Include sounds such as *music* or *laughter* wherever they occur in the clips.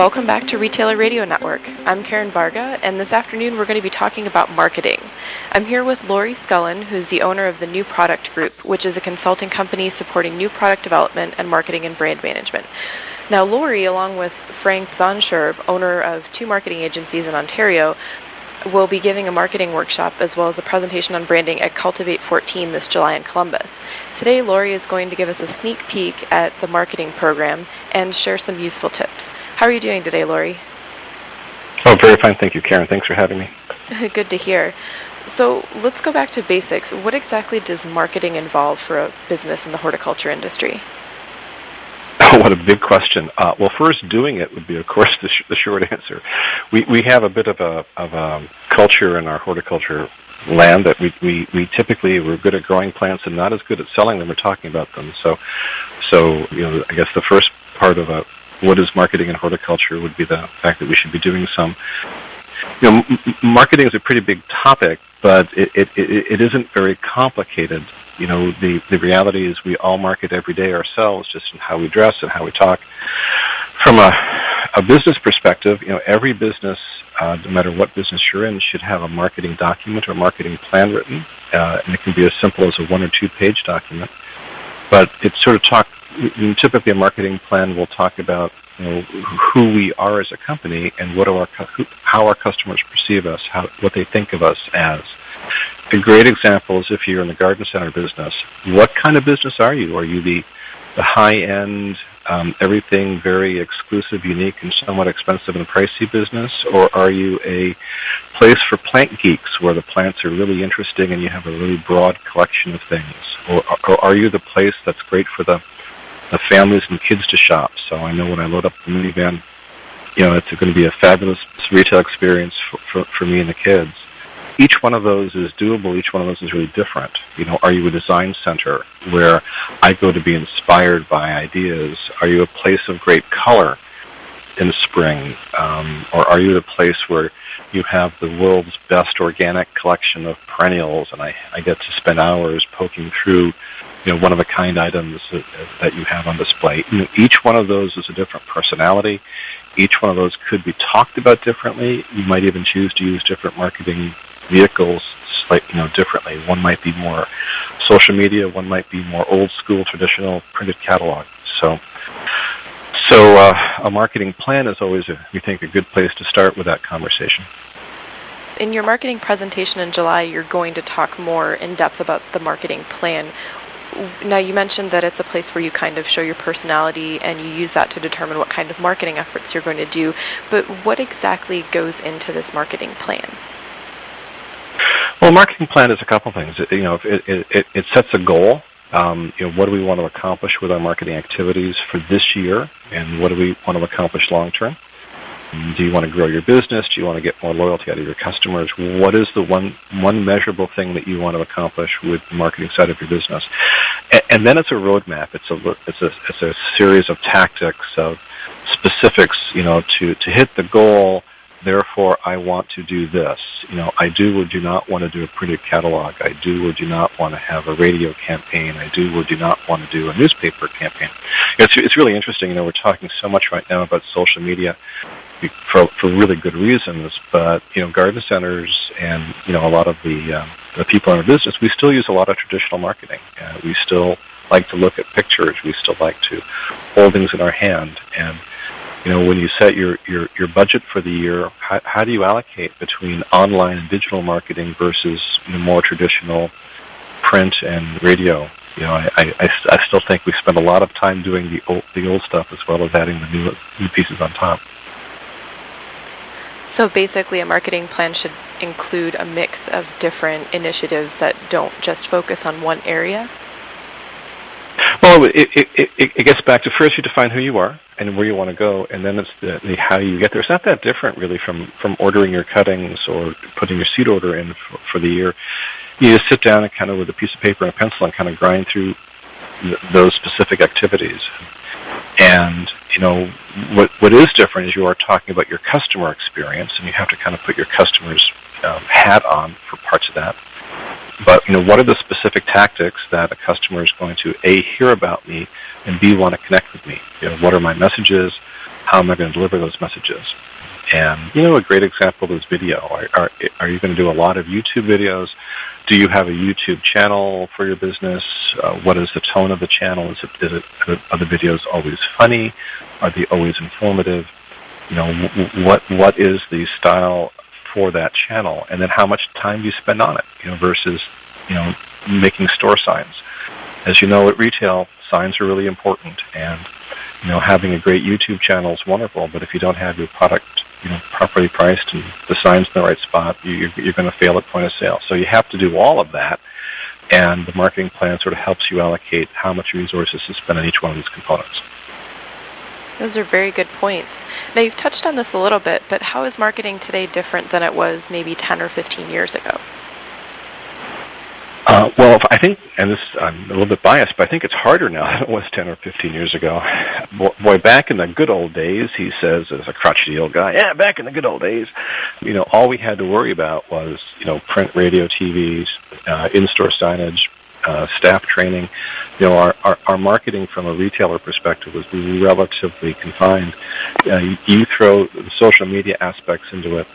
Welcome back to Retailer Radio Network. I'm Karen Varga, and this afternoon we're going to be talking about marketing. I'm here with Lori Scullin, who's the owner of the New Product Group, which is a consulting company supporting new product development and marketing and brand management. Now, Lori, along with Frank Zonscherb, owner of two marketing agencies in Ontario, will be giving a marketing workshop as well as a presentation on branding at Cultivate 14 this July in Columbus. Today, Lori is going to give us a sneak peek at the marketing program and share some useful tips. How are you doing today, Lori? Oh, very fine. Thank you, Karen. Thanks for having me. *laughs* Good to hear. So let's go back to basics. What exactly does marketing involve for a business in the horticulture industry? Oh, *laughs* what a big question. Uh, well, first, doing it would be, of course, the, sh- the short *laughs* answer. We we have a bit of a of a culture in our horticulture land that we, we, we typically we're good at growing plants and not as good at selling them or talking about them. So so you know I guess the first part of a what is marketing in horticulture would be the fact that we should be doing some. You know, m- marketing is a pretty big topic, but it, it, it, isn't very complicated you know, the, the reality is we all market every day ourselves, just in how we dress and how we talk. From a, a business perspective, you know, every business, uh, no matter what business you're in, should have a marketing document or marketing plan written, uh, and it can be as simple as a one or two page document. But it sort of talk. Typically, a marketing plan will talk about you know, who we are as a company and what our how our customers perceive us, how what they think of us as a great example is if you're in the garden center business. What kind of business are you? Are you the, the high end, um, everything very exclusive, unique, and somewhat expensive and pricey business? Or are you a place for plant geeks where the plants are really interesting and you have a really broad collection of things? Or, or are you the place that's great for the, the families and kids to shop? So I know when I load up the minivan, you know, it's going to be a fabulous retail experience for, for, for me and the kids each one of those is doable. Each one of those is really different. You know, are you a design center where I go to be inspired by ideas? Are you a place of great color in spring? Um, or are you the place where you have the world's best organic collection of perennials and I, I get to spend hours poking through you know, one of a kind items that, that you have on display. Each one of those is a different personality. Each one of those could be talked about differently. You might even choose to use different marketing vehicles slightly, you know, differently. One might be more social media, one might be more old school, traditional printed catalog. So, so uh, a marketing plan is always, a, we think, a good place to start with that conversation. In your marketing presentation in July, you're going to talk more in depth about the marketing plan. Now, you mentioned that it's a place where you kind of show your personality and you use that to determine what kind of marketing efforts you're going to do. But what exactly goes into this marketing plan? Well, marketing plan is a couple things. It, you know, it, it, it sets a goal. Um, you know, what do we want to accomplish with our marketing activities for this year, and what do we want to accomplish long term? Do you want to grow your business? Do you want to get more loyalty out of your customers? What is the one one measurable thing that you want to accomplish with the marketing side of your business? And, and then it's a roadmap. It's a it's a it's a series of tactics of specifics. You know, to to hit the goal therefore I want to do this. You know, I do or do not want to do a printed catalog. I do or do not want to have a radio campaign. I do or do not want to do a newspaper campaign. It's, it's really interesting. You know, we're talking so much right now about social media for, for really good reasons, but, you know, garden centers and, you know, a lot of the, um, the people in our business, we still use a lot of traditional marketing. Uh, we still like to look at pictures. We still like to hold things in our hand and you know, when you set your, your, your budget for the year, how, how do you allocate between online and digital marketing versus you know, more traditional print and radio? You know, I, I, I still think we spend a lot of time doing the old, the old stuff as well as adding the new, new pieces on top. So basically, a marketing plan should include a mix of different initiatives that don't just focus on one area? Well, it, it, it, it gets back to first you define who you are and where you want to go, and then it's the, the how you get there. It's not that different really from from ordering your cuttings or putting your seed order in for, for the year. You just sit down and kind of with a piece of paper and a pencil and kind of grind through th- those specific activities. And you know what what is different is you are talking about your customer experience, and you have to kind of put your customer's um, hat on for parts of that but you know, what are the specific tactics that a customer is going to a hear about me and b want to connect with me? You know, what are my messages? how am I going to deliver those messages? And you know, a great example is video. Are, are, are you going to do a lot of YouTube videos? Do you have a YouTube channel for your business? Uh, what is the tone of the channel? Is it, is it are the videos always funny? Are they always informative? You know, what what is the style for that channel? And then how much time do you spend on it? You know, versus you know making store signs. As you know, at retail, signs are really important, and you know having a great YouTube channel is wonderful. But if you don't have your product you know properly priced and the signs in the right spot, you, you're, you're going to fail at point of sale. So you have to do all of that, and the marketing plan sort of helps you allocate how much resources to spend on each one of these components. Those are very good points. Now you've touched on this a little bit, but how is marketing today different than it was maybe 10 or 15 years ago? Uh, well, I think, and this I'm a little bit biased, but I think it's harder now *laughs* than it was 10 or 15 years ago. Boy, back in the good old days, he says, as a crotchety old guy, yeah, back in the good old days, you know, all we had to worry about was, you know, print, radio, TVs, uh, in-store signage, uh, staff training. You know, our, our, our marketing from a retailer perspective was relatively confined. Uh, you, throw the social media aspects into it,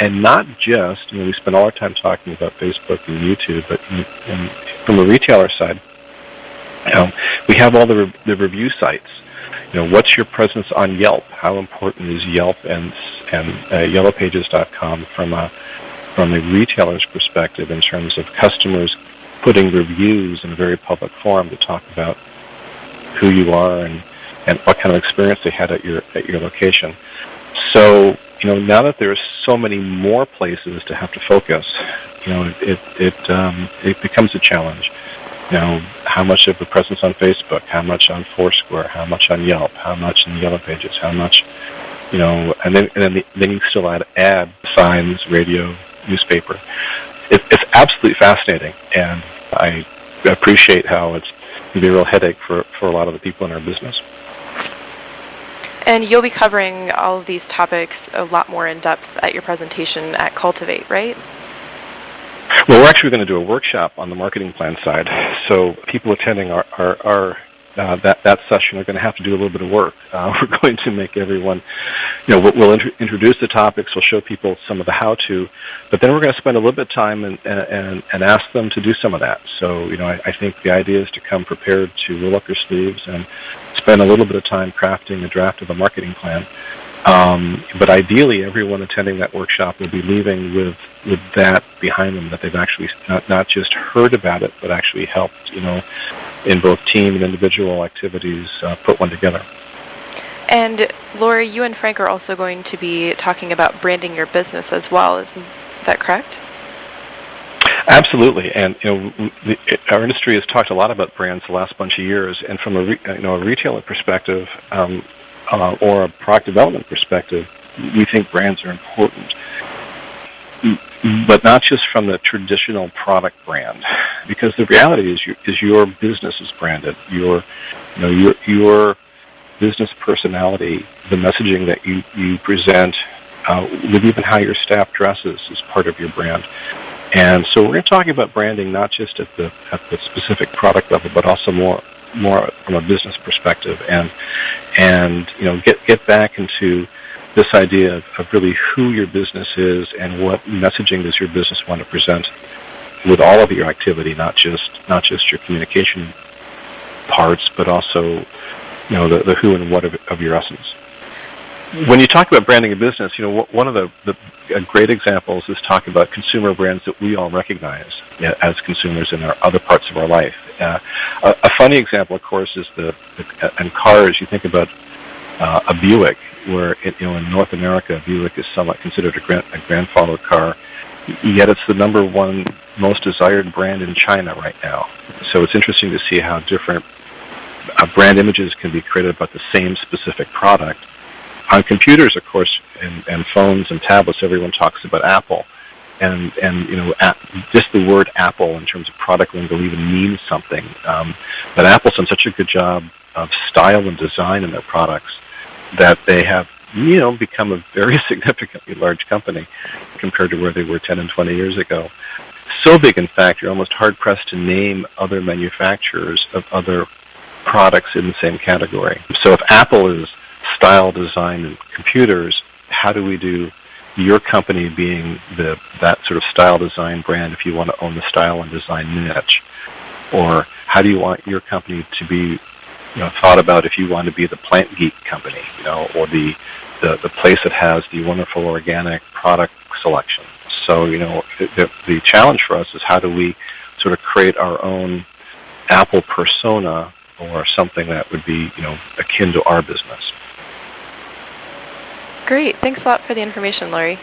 and not just, you we spend all our time talking about Facebook and YouTube, but from a retailer side, you know, we have all the, re- the review sites. You know, what's your presence on Yelp? How important is Yelp and and uh, YellowPages.com from a from a retailer's perspective in terms of customers putting reviews in a very public forum to talk about who you are and, and what kind of experience they had at your at your location. So you know, now that there's so many more places to have to focus, you know, it it um, it becomes a challenge. You know, how much of a presence on Facebook, how much on Foursquare, how much on Yelp, how much in the Yellow Pages, how much, you know, and then and then, the, then you still add ad signs, radio, newspaper. Absolutely fascinating, and I appreciate how it's can be a real headache for for a lot of the people in our business. And you'll be covering all of these topics a lot more in depth at your presentation at Cultivate, right? Well, we're actually going to do a workshop on the marketing plan side. So people attending our, our, our uh, that that session are going to have to do a little bit of work. Uh, *laughs* we're going to make everyone, you know, we'll, we'll int- introduce the topics, we'll show people some of the how-to, but then we're going to spend a little bit of time and, and and ask them to do some of that. So, you know, I, I think the idea is to come prepared to roll up your sleeves and spend a little bit of time crafting a draft of a marketing plan. Um, but ideally, everyone attending that workshop will be leaving with with that behind them that they've actually not not just heard about it, but actually helped, you know, in both team and individual activities uh, put one together. And Lori, you and Frank are also going to be talking about branding your business as well. Isn't that correct? Absolutely, and you know, the, our industry has talked a lot about brands the last bunch of years, and from a re, you know a retailer perspective um, uh, or a product development perspective, we think brands are important, but not just from the traditional product brand, because the reality is, you, is your business is branded. Your you know your your business personality, the messaging that you you present, uh, with even how your staff dresses is part of your brand. And so we're going to talk about branding not just at the at the specific product level, but also more more from a business perspective, and and you know get get back into this idea of, of really who your business is and what messaging does your business want to present with all of your activity, not just not just your communication parts, but also you know the, the who and what of, of your essence when you talk about branding a business, you know, one of the, the great examples is talking about consumer brands that we all recognize as consumers in our other parts of our life. Uh, a, a, funny example, of course, is the, the in cars. You think about uh, a Buick, where it, you know in North America, Buick is somewhat considered a, grand, a grandfather car, yet it's the number one most desired brand in China right now. So it's interesting to see how different uh, brand images can be created about the same specific product on computers, of course, and, and phones and tablets, everyone talks about Apple. And, and you know, just the word Apple in terms of product lingo even means something. Um, but Apple's done such a good job of style and design in their products that they have, you know, become a very *laughs* significantly large company compared to where they were 10 and 20 years ago. So big, in fact, you're almost hard pressed to name other manufacturers of other products in the same category. So if Apple is style design and computers, how do we do your company being the that sort of style design brand if you want to own the style and design niche? Or how do you want your company to be you know, thought about if you want to be the plant geek company, you know, or the, the, the place that has the wonderful organic product selection. So, you know, the, the challenge for us is how do we sort of create our own Apple persona or something that would be, you know, akin to our business. Great. Thanks a lot for the information, Lori.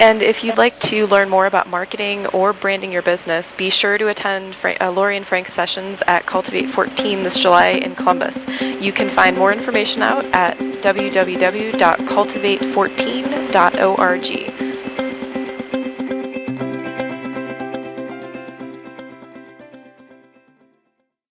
And if you'd like to learn more about marketing or branding your business, be sure to attend Fra- uh, and Frank's sessions at Cultivate 14 this July in Columbus. You can find more information out at www.cultivate14.org.